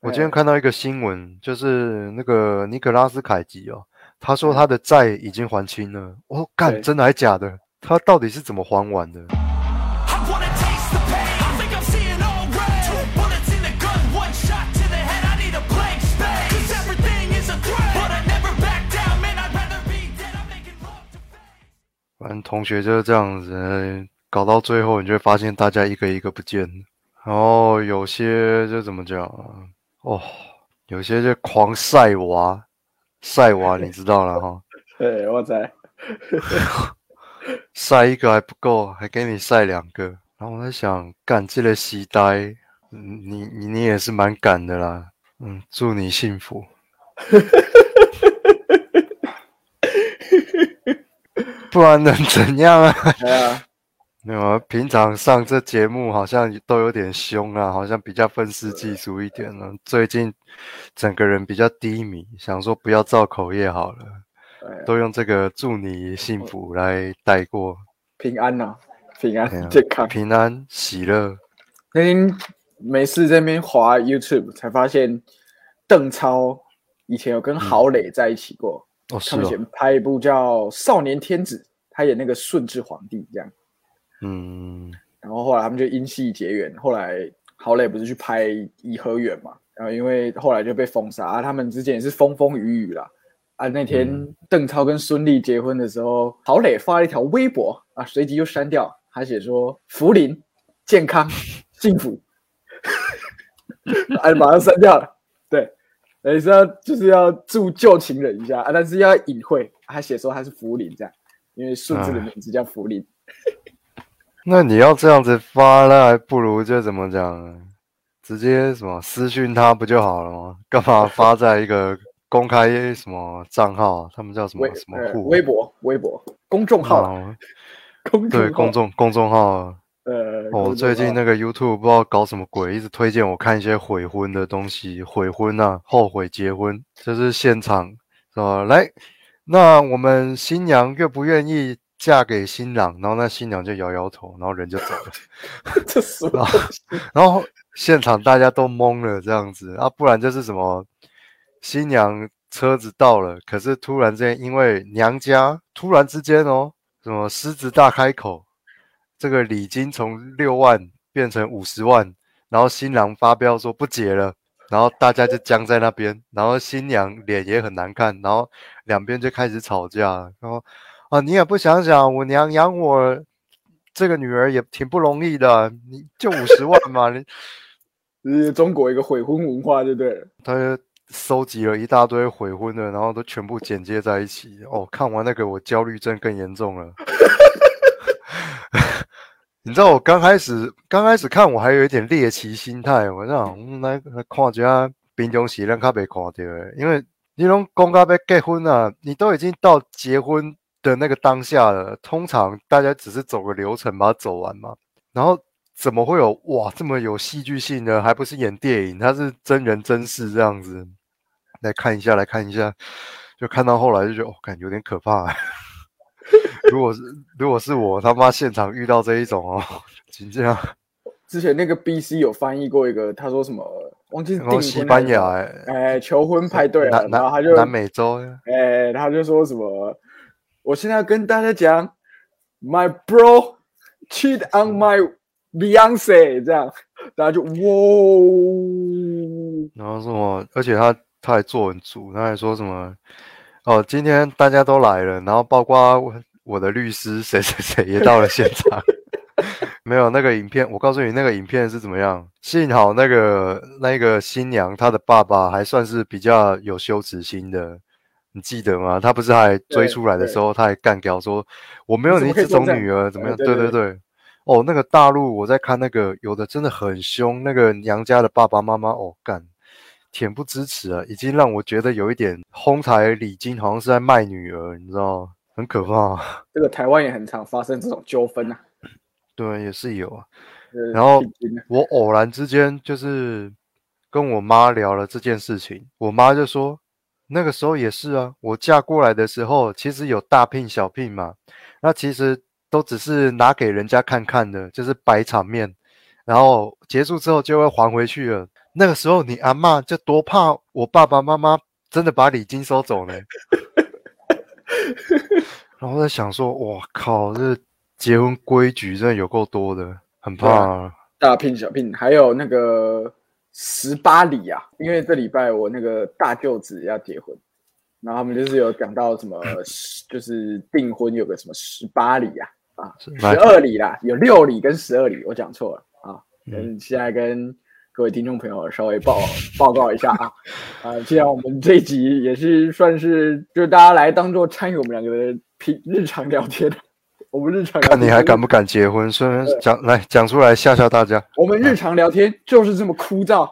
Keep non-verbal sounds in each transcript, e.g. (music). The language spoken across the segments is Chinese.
我今天看到一个新闻，就是那个尼可拉斯凯奇哦，他说他的债已经还清了。我干，真的还假的？他到底是怎么还完的.反正同学就是这样子，搞到最后，你就会发现大家一个一个不见了。然后有些就怎么讲啊？哦，有些就狂晒娃，晒娃你知道了哈，(laughs) 对，我在，(laughs) 晒一个还不够，还给你晒两个。然后我在想，干这个时代，嗯你你你也是蛮敢的啦。嗯，祝你幸福。(laughs) 不然能怎样啊？对啊，没有啊，平常上这节目好像都有点凶啊，好像比较愤世嫉俗一点了。最近整个人比较低迷，想说不要造口业好了，啊都用这个祝你幸福来带过，平安呐、平安健康。平安喜乐。那天没事在那边滑 YouTube，才发现邓超以前有跟郝蕾在一起过。他们以哦，前拍一部叫《少年天子》，他演那个顺治皇帝这样。嗯，然后后来他们就因戏结缘，后来郝磊不是去拍《颐和园》嘛，然后因为后来就被封杀，啊他们之间也是风风雨雨啦。啊，那天邓超跟孙俪结婚的时候，郝磊发了一条微博啊，随即就删掉，他写说福临、健康、幸福，(laughs) 啊，马上删掉了。对，也是要就是要祝旧情人一下啊，但是要隐晦，他写说他是福临这样，因为数字的名字叫福临。那你要这样子发，那还不如就怎么讲呢？直接什么私讯他不就好了吗？(laughs) 干嘛发在一个公开什么账号啊？他们叫什么什么呃户？微博、微博公众号公众对，公众公众号啊。呃，哦，公众号最近那个 YouTube 不知道搞什么鬼，一直推荐我看一些悔婚的东西，悔婚啊，后悔结婚，就是现场是吧？来，那我们新娘愿不愿意嫁给新郎？然后那新娘就摇摇头，然后人就走了，(laughs) 这什么然后 (laughs) 然后现场大家都懵了这样子，啊，不然就是什么新娘车子到了，可是突然之间因为娘家突然之间哦，什么狮子大开口。这个礼金从六万变成五十万，然后新郎发飙说不结了，然后大家就僵在那边，然后新娘脸也很难看，然后两边就开始吵架，然后啊你也不想想我娘养我这个女儿也挺不容易的，你就五十万嘛，你 (laughs) 就是中国一个悔婚文化，就对了。他就收集了一大堆悔婚的，然后都全部剪接在一起。哦，看完那个我焦虑症更严重了。(laughs) 你知道我刚开始刚开始看我还有一点猎奇心态，我想嗯来来看一下平常时咱较没看到的，因为你拢讲到要结婚啊，你都已经到结婚的那个当下了，通常大家只是走个流程把它走完嘛，然后怎么会有哇这么有戏剧性的？还不是演电影，它是真人真事这样子。来看一下，来看一下，就看到后来就觉得哦，感觉有点可怕。(laughs) 如果是如果是我他妈现场遇到这一种哦，请这样，之前那个 BC 有翻译过一个，他说什么忘记是订婚然后西班牙、还是欸、什么哎求婚派对啊，然后他就南南美洲，哎他就说什么，我现在要跟大家讲，My bro cheat on my Beyonce，这样大家就哇，然后什么，而且他他还做很足，他还说什么哦，今天大家都来了，然后包括我我的律师谁谁谁也到了现场。(laughs) 没有那个影片，我告诉你那个影片是怎么样。幸好那个那个新娘她的爸爸还算是比较有羞耻心的，你记得吗？他不是还追出来的时候，他还干掉说我没有你这种女儿，怎么样？哎对对对。哦，那个大陆我在看那个，有的真的很凶，那个娘家的爸爸妈妈哦干，恬不知耻啊，已经让我觉得有一点哄抬礼金，好像是在卖女儿，你知道吗？很可怕。(laughs) 这个台湾也很常发生这种纠纷啊。对，也是有啊。呃然后我偶然之间就是跟我妈聊了这件事情，我妈就说那个时候也是啊，我嫁过来的时候其实有大聘小聘嘛，那其实都只是拿给人家看看的，就是摆场面，然后结束之后就会还回去了。那个时候你阿嬷就多怕我爸爸妈妈真的把礼金收走呢。(laughs) 然后在想说，哇靠，这结婚规矩真的有够多的，很怕、啊。大聘小聘，还有那个十八里啊，因为这礼拜我那个大舅子要结婚，然后他们就是有讲到什么，(laughs) 就是订婚有个什么十八里啊，啊，十哪二里啦，有六里跟十二里，我讲错了啊，嗯嗯，现在跟各位听众朋友稍微报报告一下啊，(laughs) 啊，既然我们这一集也是算是就是大家来当做参与我们两个的平日常聊天，我们日常聊看你天还敢不敢结婚？顺便讲来讲出来吓吓大家。我们日常聊天就是这么枯燥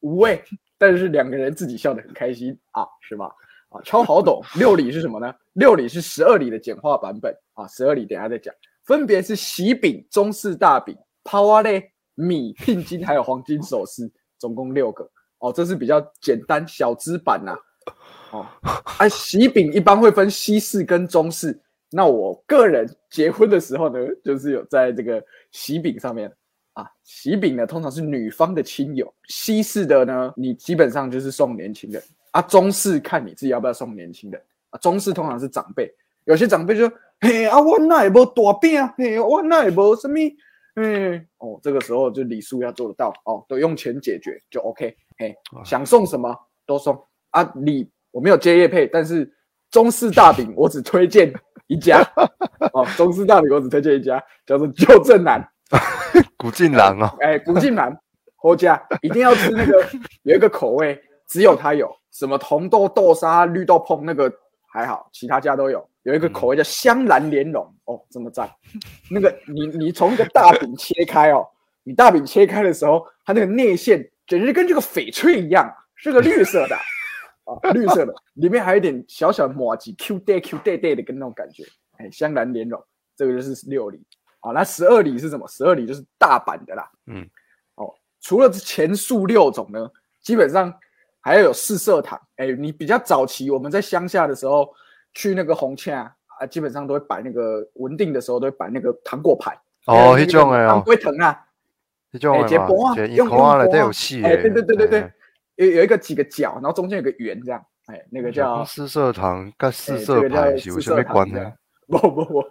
无味，但是两个人自己笑得很开心啊，是吧？啊，超好懂。六礼是什么呢？六礼是十二礼的简化版本啊，十二礼等下再讲，分别是喜饼、中式大饼、趴哇类、米、聘金还有黄金首饰，总共六个。哦，这是比较简单小资版呐、哦，啊，喜饼一般会分西式跟中式。那我个人结婚的时候呢，就是有在这个喜饼上面啊，喜饼呢通常是女方的亲友，西式的呢，你基本上就是送年轻人啊，中式看你自己要不要送年轻人啊，中式通常是长辈，有些长辈就说嘿啊，我那也无大饼啊，嘿，我那也无什么，嗯，哦，这个时候就礼数要做得到哦，都用钱解决就 OK，嘿，想送什么都送啊，礼我没有接叶配，但是中式大饼我只推荐一家。哦，中式大饼我只推荐一家，叫做旧正南。(laughs) 古晋南哦，哎，古晋南侯家。一定要吃那个 (laughs) 有一个口味，只有他有，什么红豆豆沙、绿豆碰那个还好，其他家都有。有一个口味叫香兰莲蓉，哦，这么赞。那个你你从一个大饼切开哦，你大饼切开的时候，它那个内馅简直跟这个翡翠一样，是个绿色的啊，绿色的，里面还有一点小小的抹吉 Q day Q day day 的跟那种感觉。哎，香兰莲蓉，这个就是六里。啊，那十二里是什么？十二里就是大阪的啦。嗯，哦，除了前述六种呢，基本上还要有四色糖。哎，你比较早期我们在乡下的时候，去那个红洽啊，基本上都会摆那个文定的时候都会摆那个糖果盘。哦，那种的糖哦，龟藤啊，那种哎，结波啊，用用波啊有戏哎，对对对对对哎，有有一个几个角，然后中间有个圆这样，哎，那个叫四色糖跟哎四色牌是有什么四色糖关呢这样？不不不，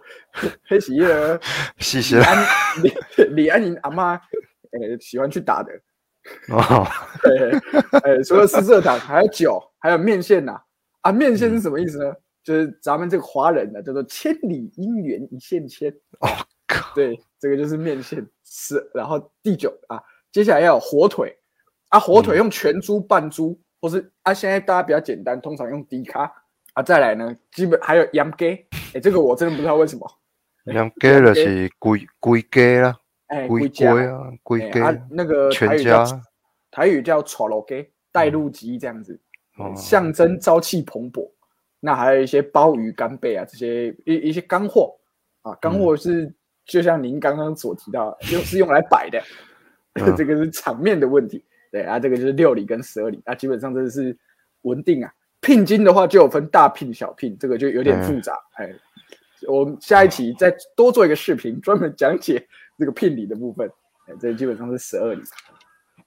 黑喜的谢 (laughs) 谢李安李李安宁阿妈，呃，喜欢去打的。(laughs) 哦，对，呃，除了四色糖，还有酒，还有面线呐、啊。面线是什么意思呢？就是咱们这个华人呢，叫做千里姻缘一线牵。哦靠，对，这个就是面线是。然后第九啊，接下来要有火腿啊，火腿用全猪、半猪，或是啊，现在大家比较简单，通常用低卡啊。再来呢，基本还有羊给，哎，这个我真的不知道为什么。两家就是规规家啦，哎，规家家啊，规哎家啊，那个台全家台语叫 l o g 带路鸡这样子。哦象征朝气蓬勃。那还有一些鲍鱼、干贝啊，这些一一些干货啊，干货是、就像您刚刚所提到的，用是用来摆的，嗯 (laughs) 这个是场面的问题。对啊，这个就是六里跟十二里啊，基本上这是文定啊。聘金的话就有分大聘、小聘，这个就有点复杂。哎，我们下一期再多做一个视频，专门讲解这个聘礼的部分。哎，这基本上是十二里。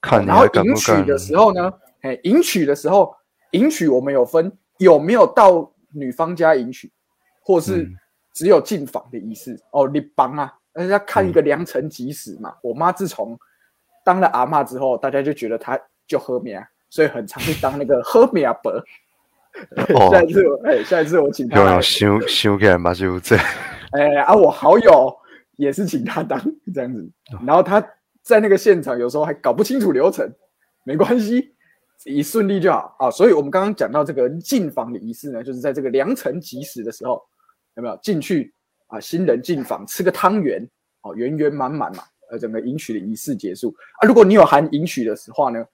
然后看你还敢迎娶？的时候呢，哎，迎娶的时候，迎娶我们有分有没有到女方家迎娶，或是嗯只有进房的仪式。哦，立帮啊，人家看一个良辰吉时嘛。我妈自从当了阿嬷之后，大家就觉得他就喝米啊，所以很常去当那个喝米啊伯。哦。下一次我哎，下一次我请他来有人，想想起来嘛，就这，(laughs) 哎啊，我好友也是请他当这样子，然后他在那个现场有时候还搞不清楚流程，没关系，一顺利就好。啊。所以我们刚刚讲到这个进房的仪式呢，就是在这个良辰吉时的时候，有没有？进去啊？新人进房吃个汤圆，哦，圆圆满满嘛，呃，整个迎娶的仪式结束啊。如果你有含迎娶的话呢，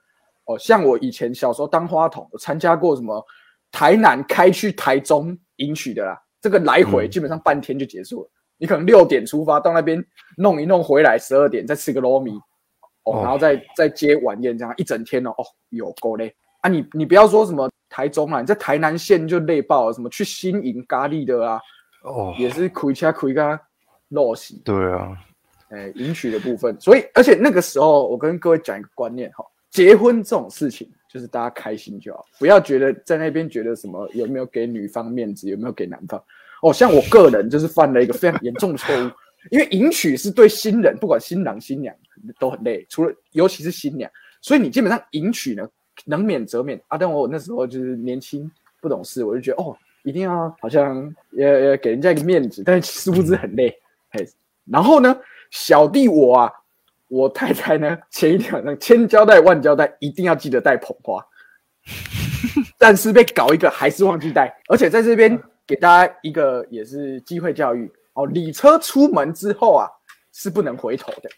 哦，像我以前小时候当花童，我参加过什么台南开去台中迎娶的啦，这个来回嗯基本上半天就结束了。你可能六点出发到那边弄一弄回来，十二点再吃个糯米，哦，哦然后再再接晚宴，这样一整天哦，哦，有够累啊！你你不要说什么台中啊，你在台南县就累爆了，什么去新营咖喱的啊，哦，也是亏掐亏个落洗。对啊，哎，迎娶的部分，所以而且那个时候我跟各位讲一个观念哈，结婚这种事情，就是大家开心就好，不要觉得在那边觉得什么有没有给女方面子，有没有给男方。哦，像我个人就是犯了一个非常严重的错误，因为迎娶是对新人，不管新郎新娘都很累，除了尤其是新娘，所以你基本上迎娶呢，能免则免啊。但我那时候就是年轻不懂事，我就觉得哦，一定要好像也也给人家一个面子，但是殊不知很累。嘿，然后呢，小弟我啊，我太太呢，前一天晚上千交代万交代，一定要记得带捧花，(laughs) 但是被搞一个还是忘记带，而且在这边给大家一个也是机会教育。哦，礼车出门之后啊是不能回头的，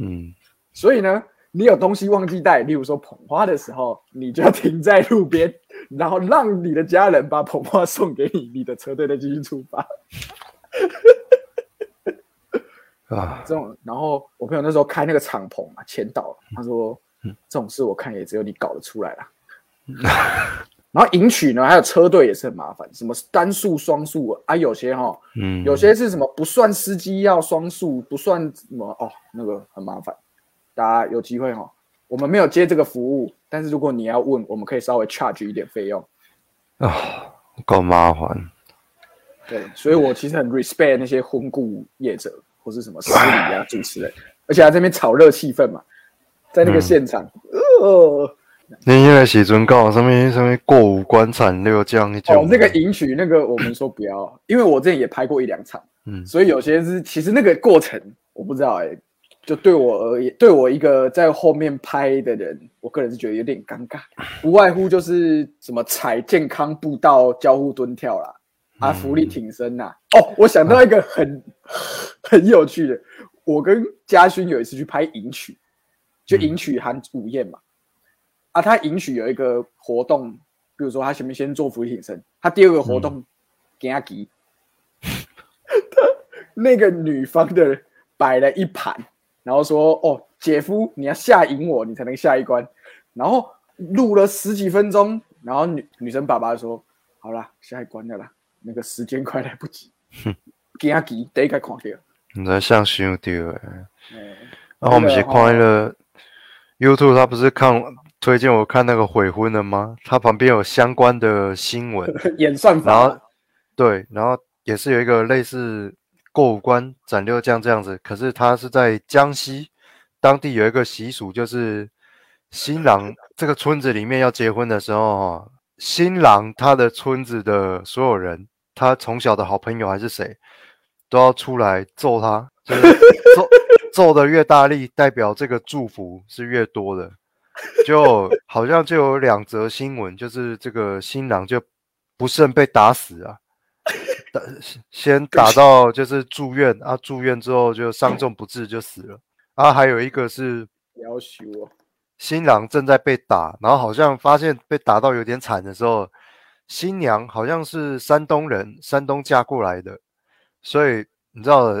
嗯，所以呢，你有东西忘记带，例如说捧花的时候，你就要停在路边，(laughs) 然后让你的家人把捧花送给你，你的车队再继续出发。啊，这种，然后我朋友那时候开那个敞篷嘛，签到，他说，这种事我看也只有你搞得出来啦。(laughs) 然后迎娶呢，还有车队也是很麻烦，什么单数、双数啊，有些哈，嗯，有些是什么不算司机要双数，不算什么哦，那个很麻烦。大家有机会哈，我们没有接这个服务，但是如果你要问，我们可以稍微 charge 一点费用。啊，够麻烦。对，所以我其实很 respect 那些婚顾业者或是什么司礼啊主持人，而且还在那边炒热气氛嘛，在那个现场，呃，你那个时阵讲什么什么过五关斩六将那种，哦，那个迎娶那个我们说不要，因为我之前也拍过一两场，嗯所以有些是其实那个过程我不知道哎、就对我而言，对我一个在后面拍的人，我个人是觉得有点尴尬，无外乎就是什么踩健康步道、交互蹲跳啦，啊，福利挺身呐、哦，我想到一个很 (laughs) 很有趣的，我跟嘉勋有一次去拍迎娶，就迎娶含午宴嘛，啊，他迎娶有一个活动，比如说他前面先做俯卧撑，他第二个活动给他吉，他 (laughs) 那个女方的摆了一盘，然后说哦，姐夫你要下赢我，你才能下一关，然后录了十几分钟，然后女女生爸爸说好啦，下一关的啦，那个时间快来不及，给他吉，得该看掉，你在想想到诶。嗯。然后我们是看那个 YouTube，他不是看推荐我看那个悔婚的吗？他旁边有相关的新闻，(laughs) 演算法。然后对，然后也是有一个类似过五关斩六将这样子，可是他是在江西当地有一个习俗，就是新郎 (laughs) 这个村子里面要结婚的时候，哈，新郎他的村子的所有人，他从小的好朋友还是谁，都要出来揍他，就是揍揍的越大力，代表这个祝福是越多的。就好像就有两则新闻，就是这个新郎就不慎被打死啊，打先打到就是住院啊，住院之后就伤重不治就死了啊，还有一个是新郎正在被打，然后好像发现被打到有点惨的时候，新娘好像是山东人，山东嫁过来的，所以你知道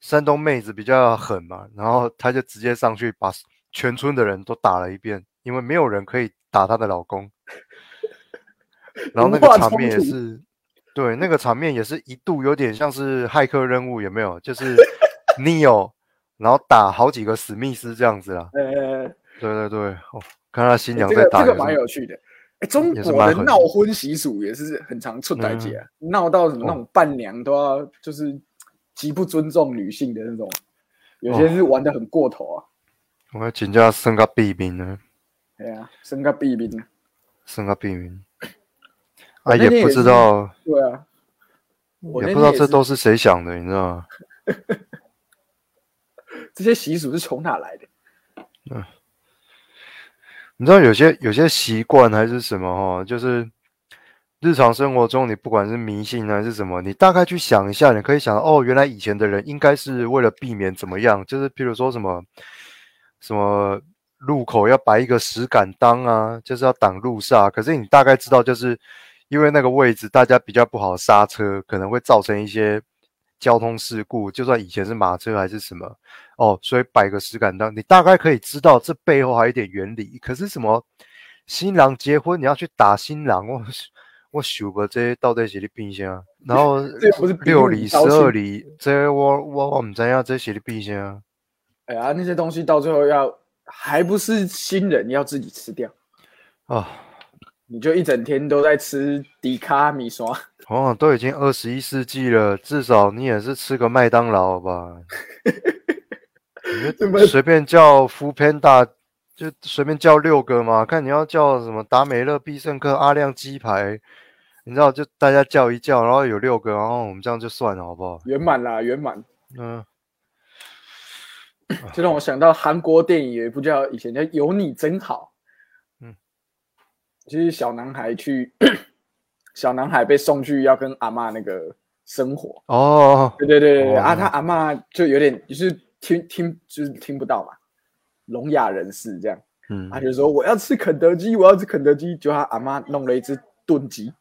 山东妹子比较狠嘛，然后她就直接上去把全村的人都打了一遍，因为没有人可以打她的老公，(laughs) 然后那个场面也是，对，那个场面也是一度有点像是骇客任务，有没有？就是 (laughs) Neo，然后打好几个史密斯这样子啦。呃，对对对，哦，看他新娘在打也是，个这个蛮有趣的。哎，中国的蛮狠的闹婚习俗也是很常出代节、啊，闹到什么那种伴娘都要就是极不尊重女性的那种，有些是玩的很过头啊。我要请假生个弊病呢，对啊，生个弊病啊，升个避兵，我啊，也不知道，对啊，我也不知道这都是谁想的，你知道吗？(laughs) 这些习俗是从哪来的？你知道有些有些习惯还是什么哈，就是日常生活中你不管是迷信还是什么，你大概去想一下，你可以想哦，原来以前的人应该是为了避免怎么样，就是譬如说什么什么路口要摆一个石敢当啊，就是要挡路煞。可是你大概知道，就是因为那个位置大家比较不好刹车，可能会造成一些交通事故。就算以前是马车还是什么哦，所以摆个石敢当，你大概可以知道这背后还有一点原理。可是什么新郎结婚你要去打新郎，我我数不这些到底是你变啥？然后 (laughs) 六里十二里，这我我我唔知影这是你变啥。哎呀，那些东西到最后要还不是新人要自己吃掉，啊，你就一整天都在吃迪卡米刷。哦，都已经二十一世纪了，至少你也是吃个麦当劳吧？(laughs) 随便叫福偏大，就随便叫六个嘛，看你要叫什么达美乐、必胜客、阿亮鸡排，你知道就大家叫一叫，然后有六个，然后我们这样就算了，好不好？圆满啦，圆满。嗯，这让我想到韩国电影有一部叫以前叫《有你真好》，嗯，就是小男孩去，(clears throat) 小男孩被送去要跟阿嬷那个生活，哦，对对对对对啊，哦他阿嬷就有点就是听听就是听不到嘛，聋哑人士这样，嗯。他就说我要吃肯德基，我要吃肯德基，就他阿妈弄了一只炖鸡，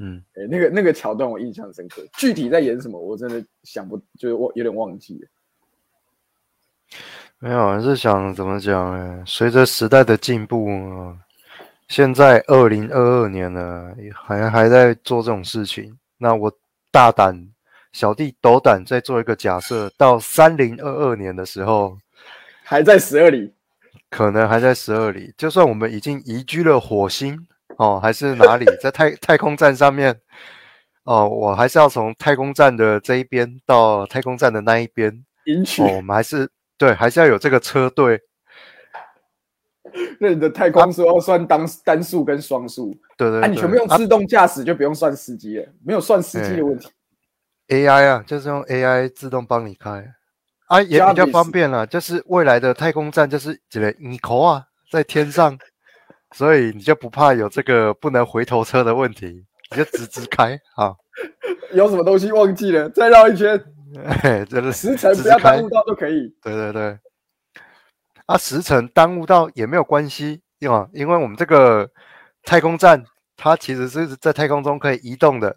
嗯，哎，那个那个桥段我印象深刻，具体在演什么我真的想不，就是我有点忘记了。没有，是想怎么讲呢？随着时代的进步啊，现在二零二二年了，还还在做这种事情。那我大胆，小弟斗胆再做一个假设，到三零二二年的时候，还在十二里，可能还在十二里。就算我们已经移居了火星哦，还是哪里，(laughs) 在太太空站上面哦，我还是要从太空站的这一边到太空站的那一边迎娶哦，我们还是对，还是要有这个车队。(laughs) 那你的太空说要算单单数跟双数，对对对，啊，你全部用啊自动驾驶就不用算司机了，没有算司机的问题。AI 啊，就是用 AI 自动帮你开啊，也比较方便了。就是未来的太空站就是这个你口啊，在天上，(laughs) 所以你就不怕有这个不能回头车的问题，你就直直开 (laughs) 啊。有什么东西忘记了，再绕一圈，哎，真的时辰不要耽误到就可以。对对对，啊，时辰耽误到也没有关系，啊，因为我们这个太空站它其实是在太空中可以移动的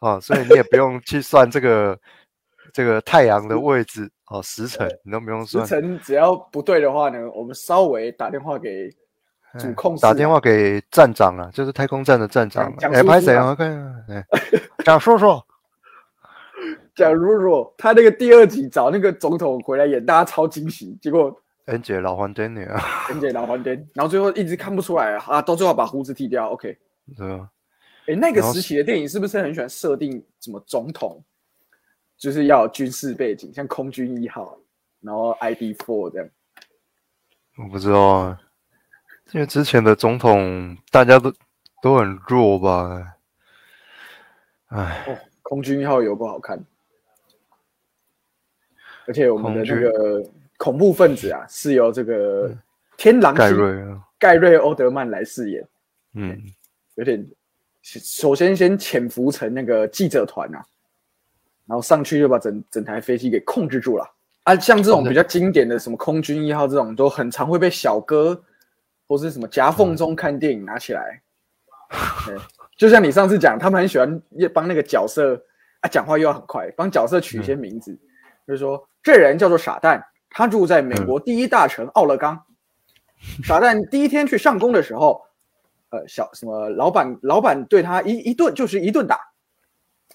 啊，所以你也不用去算这个这个太阳的位置哦，时辰你都不用算时。辰只要不对的话呢，我们稍微打电话给主控室打电话给站长啊，就是太空站的站长。哎，拍谁啊？看，哎，蒋叔叔，假如说他那个第二集找那个总统回来演，大家超惊喜，结果恩姐老黄灯女啊，很简单还颠，然后最后一直看不出来啊，到最后把胡子剃掉。OK，(laughs) 对啊，哎，那个时期的电影是不是很喜欢设定什么总统，就是要有军事背景，像空军一号，然后 ID Four 这样。我不知道啊，因为之前的总统大家都都很弱吧？哎，哦，空军一号有不好看，而且我们的空军那个恐怖分子啊，是由这个天狼星盖瑞啊，盖瑞欧德曼来饰演，嗯，有点首先先潜伏成那个记者团啊，然后上去就把整整台飞机给控制住了。啊。像这种比较经典的什么空军一号这种，都很常会被小哥或是什么夹缝中看电影拿起来。(laughs) 对，就像你上次讲，他们很喜欢帮那个角色啊讲话又要很快，帮角色取一些名字，就是说这人叫做傻蛋，他住在美国第一大城奥勒冈。傻蛋第一天去上工的时候，呃，小什么老板老板对他一一顿就是一顿打，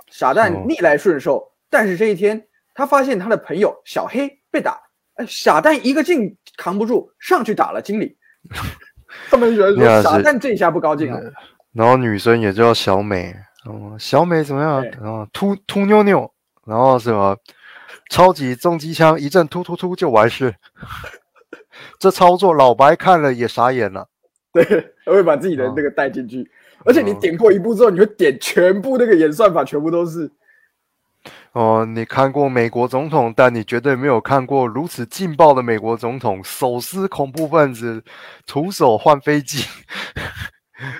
傻蛋哦逆来顺受。但是这一天，他发现他的朋友小黑被打，哎，傻蛋一个劲扛不住，上去打了经理。(laughs) 他们喜欢说傻蛋这一下不高兴了，然后女生也叫小美，哦，小美怎么样对？然后突突妞妞，然后什么超级重机枪一阵突突突就完事。这操作老白看了也傻眼了。对，(laughs) 他会把自己的那个带进去，而且你点过一步之后，你会点全部那个演算法，全部都是。哦，你看过美国总统，但你绝对没有看过如此劲爆的美国总统手撕恐怖分子，徒手换飞机，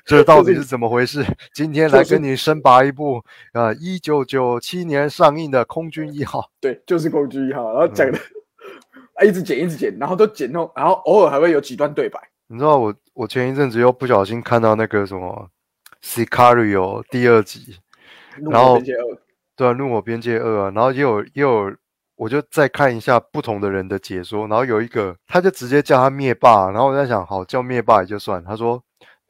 这到底是 (laughs) 怎么回事？(laughs) 今天来跟你深拔一部啊，一九九七年上映的《空军一号》。对，就是空军一号，然后讲的、啊，(laughs) 一直剪一直剪，然后都剪弄，然后偶尔还会有几段对白。你知道我我前一阵子又不小心看到那个什么《Sicario》第二集，然后对啊，《怒火边界二》啊，然后也有也有，我就再看一下不同的人的解说，然后有一个他就直接叫他灭霸，然后我在想，好叫灭霸也就算，他说，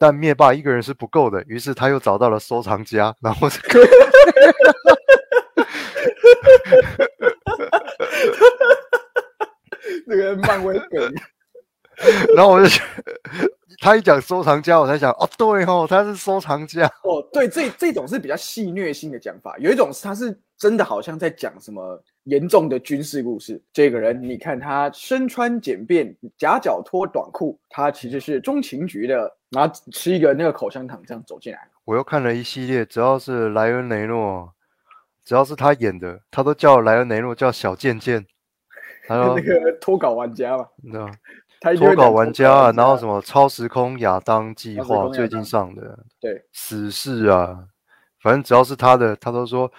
但灭霸一个人是不够的，于是他又找到了收藏家，然后这个 (laughs) 那个漫威梗，(laughs) 然后我就想他一讲收藏家，我才想哦，对哦，他是收藏家。哦，对，这这种是比较戏虐性的讲法，有一种是他是真的好像在讲什么严重的军事故事。这个人，你看他身穿简便，夹脚拖短裤，他其实是中情局的，然后吃一个那个口香糖这样走进来。我又看了一系列，只要是莱恩雷诺，只要是他演的，他都叫莱恩雷诺叫小贱贱。还有 (laughs) 那个脱稿玩家嘛，你知道他一定会讲脱稿玩家啊，然后什么么超时空亚当计划最近上的对死侍啊，反正只要是他的，他都说。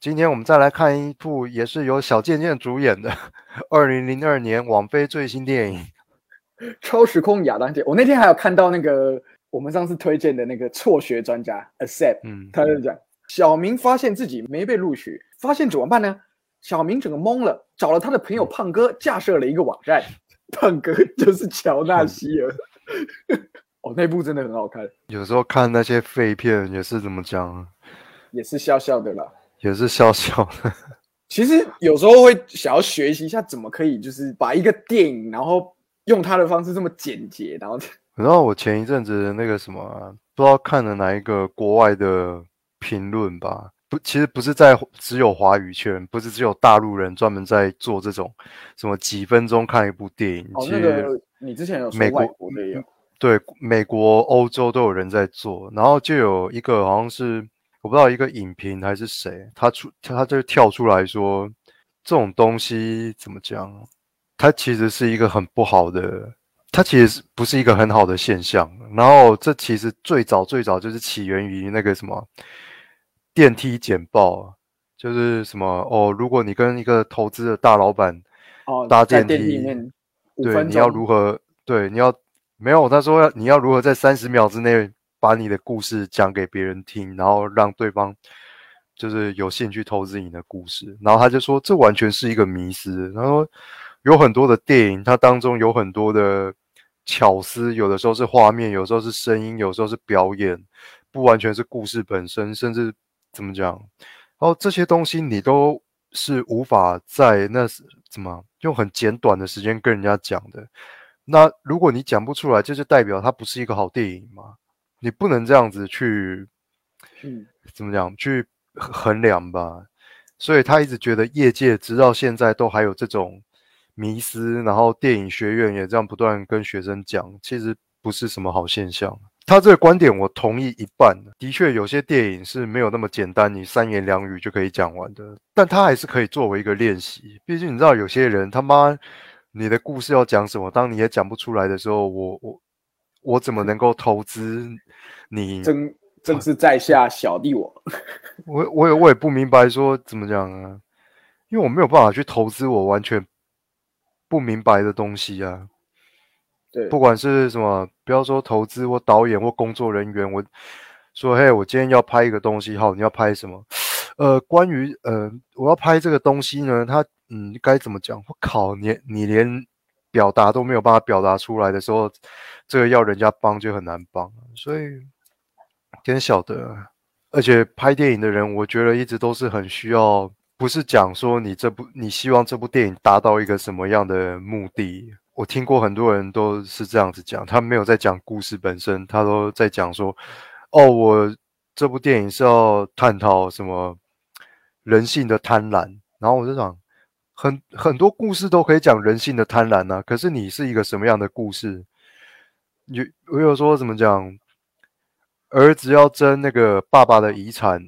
今天我们再来看一部也是由小贱贱主演的，二零零二年网飞最新电影。(laughs) 超时空亚当姐。我那天还有看到那个我们上次推荐的那个辍学专家 Accept，嗯，他就讲小明发现自己没被录取，发现怎么办呢？小明整个懵了，找了他的朋友胖哥，架设了一个网站。(laughs) 胖哥就是乔纳希尔。(laughs) 哦，那部真的很好看，有时候看那些废片也是怎么讲啊，也是笑笑的啦。也是笑笑的。其实有时候会想要学习一下，怎么可以就是把一个电影，然后用他的方式这么简洁，然后 (laughs) 然后我前一阵子那个什么啊，不知道看了哪一个国外的评论吧，不，其实不是在只有华语圈，不是只有大陆人专门在做这种什么几分钟看一部电影。哦，其实那个你之前有说美国外国也有，对美国、欧洲都有人在做，然后就有一个好像是我不知道一个影评还是谁，他出他就跳出来说，这种东西怎么讲？它其实是一个很不好的，它其实是不是一个很好的现象。然后这其实最早最早就是起源于那个什么电梯简报啊，就是什么哦，如果你跟一个投资的大老板哦，搭电梯电梯面对，你要如何？对，你要没有？他说要你要如何在三十秒之内把你的故事讲给别人听，然后让对方就是有兴趣投资你的故事。然后他就说这完全是一个迷失。他说有很多的电影，它当中有很多的巧思，有的时候是画面，有时候是声音，有时候是表演，不完全是故事本身，甚至怎么讲？然后这些东西你都是无法在那是怎么用很简短的时间跟人家讲的。那如果你讲不出来，这就代表它不是一个好电影嘛？你不能这样子去嗯，怎么讲去衡衡量吧？所以他一直觉得业界直到现在都还有这种迷思，然后电影学院也这样不断跟学生讲，其实不是什么好现象。他这个观点我同意一半，的确有些电影是没有那么简单，你三言两语就可以讲完的，但他还是可以作为一个练习。毕竟你知道，有些人他妈你的故事要讲什么，当你也讲不出来的时候，我我我怎么能够投资你？正正是在下小弟 (laughs) 我，我我也我也不明白说怎么讲啊，因为我没有办法去投资我完全不明白的东西啊。对，不管是什么，不要说投资或导演或工作人员，我说嘿，我今天要拍一个东西，好，你要拍什么？(sniffs) 呃，关于呃，我要拍这个东西呢，它嗯该怎么讲？我靠，你你连表达都没有办法表达出来的时候，这个要人家帮就很难帮，所以天晓得。而且拍电影的人，我觉得一直都是很需要，不是讲说你这部你希望这部电影达到一个什么样的目的。我听过很多人都是这样子讲，他没有在讲故事本身，他都在讲说，哦，我这部电影是要探讨什么人性的贪婪。然后我就想，很很多故事都可以讲人性的贪婪啊，可是你是一个什么样的故事？有我有说怎么讲？儿子要争那个爸爸的遗产，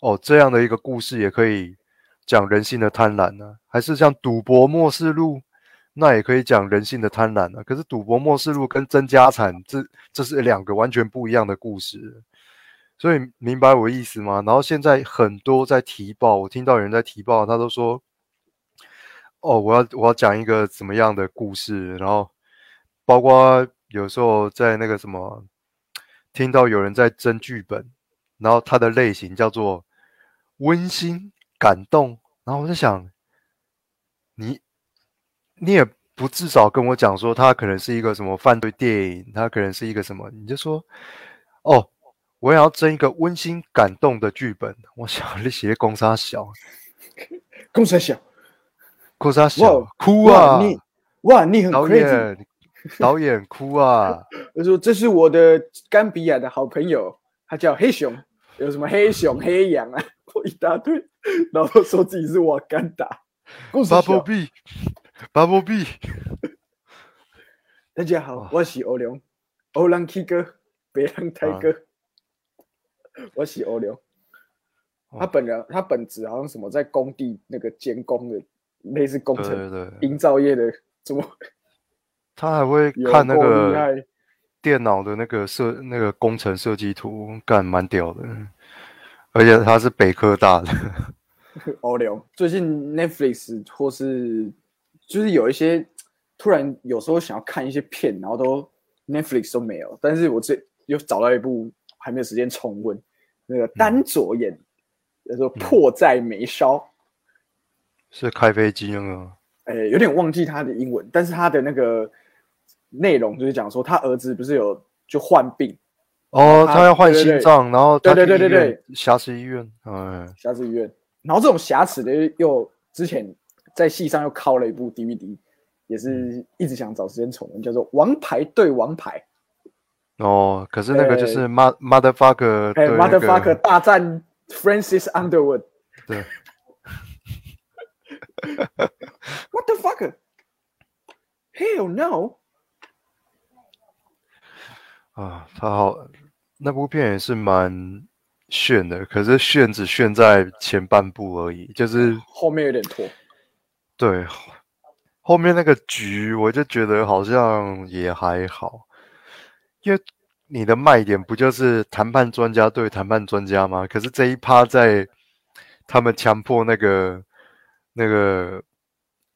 哦，这样的一个故事也可以讲人性的贪婪呢、还是像赌博末世录，那也可以讲人性的贪婪呢、可是赌博末世录跟争家产，这这是两个完全不一样的故事，所以明白我意思吗？然后现在很多在提报，我听到有人在提报，他都说，哦，我要我要讲一个怎么样的故事，然后包括有时候在那个什么。听到有人在争剧本，然后它的类型叫做温馨感动，然后我在想，你你也不至少跟我讲说他可能是一个什么犯罪电影，他可能是一个什么，你就说哦，我也要争一个温馨感动的剧本。我想你写公杀 (laughs) 小，公司小，公杀小哭啊！你哇你很导 crazy，演，导演哭啊！(laughs) 我说这是我的甘比亚的好朋友，他叫黑熊，有什么黑熊、黑羊啊，(laughs) 一大堆，然后说自己是瓦干达。Bubble 小 B，Bubble B，大家好，我是欧良，欧郎 K 哥，北浪泰哥，我是欧良。他本人他本职好像什么在工地那个监工的，类似工程对对，营造业的，怎么他还会看那个？电脑的那个设那个工程设计图，干蛮屌的，而且他是北科大的，(laughs) 欧良最近 Netflix 或是就是有一些突然有时候想要看一些片，然后都 Netflix 都没有，但是我这又找到一部还没有时间重温，那个丹佐演，叫做《迫在眉梢》。是开飞机那个。诶，有点忘记他的英文，但是他的那个内容就是讲说，他儿子不是有就患病，哦，他他要换心脏，然后对对对对对，瑕疵医院，哎，瑕疵医院，然后这种瑕疵的又之前在戏上又靠了一部 DVD，也是一直想找时间重温，叫做《王牌对王牌。哦，可是那个就是 ma motherfucker》，哎对那个，Motherfucker 大战 Francis Underwood。对。(laughs) What the fuck? Hell no！啊，他好，那部片也是蛮炫的，可是炫只炫在前半部而已，就是 (laughs) 后面有点拖。对后后面那个局，我就觉得好像也还好，因为你的卖点不就是谈判专家对谈判专家吗？可是这一趴在他们强迫那个那个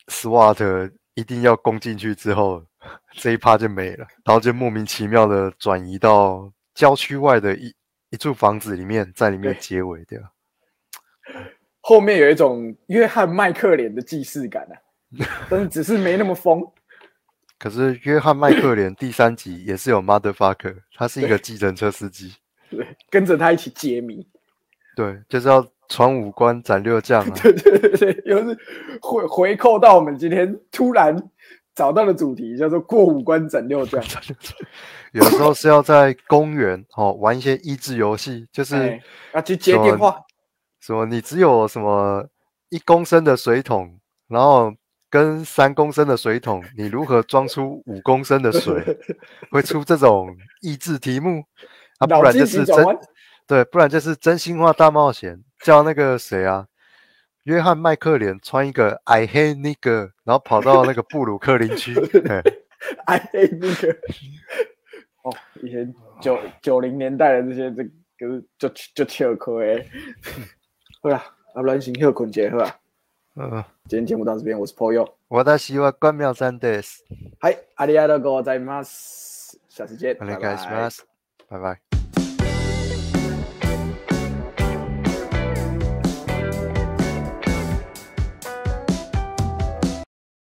SWAT 一定要攻进去之后，这一趴就没了，然后就莫名其妙的转移到郊区外的一一处房子里面，在里面对结尾掉。后面有一种约翰麦克连的既视感啊，(laughs) 但是只是没那么疯。可是约翰麦克连第三集也是有 motherfucker，他是一个计程车司机，对，跟着他一起解谜。对，就是要传五官斩六将啊。对对对对，又是回回扣到我们今天突然找到了主题，叫做过五关斩六将。(laughs) 有时候是要在公园哦玩一些益智游戏，就是哎，要去接电话。什么你只有什么一公升的水桶，然后跟三公升的水桶，(laughs) 你如何装出五公升的水？(laughs) 会出这种益智题目啊，不然就是真，对，不然就是真心话大冒险，叫那个谁啊，约翰麦克连穿一个 I hate nigger，然后跑到那个布鲁克林区，嘿(laughs) 哎，那个哦，以前九九零年代的这些，这个就就笑亏诶。好啦，啊，乱行休困节好吧。嗯，今天节目到这边，我是 Poyo，我的希望关妙山です。嗨，ありがとうございます，下次见，お拜願いし拜ま。す。拜拜。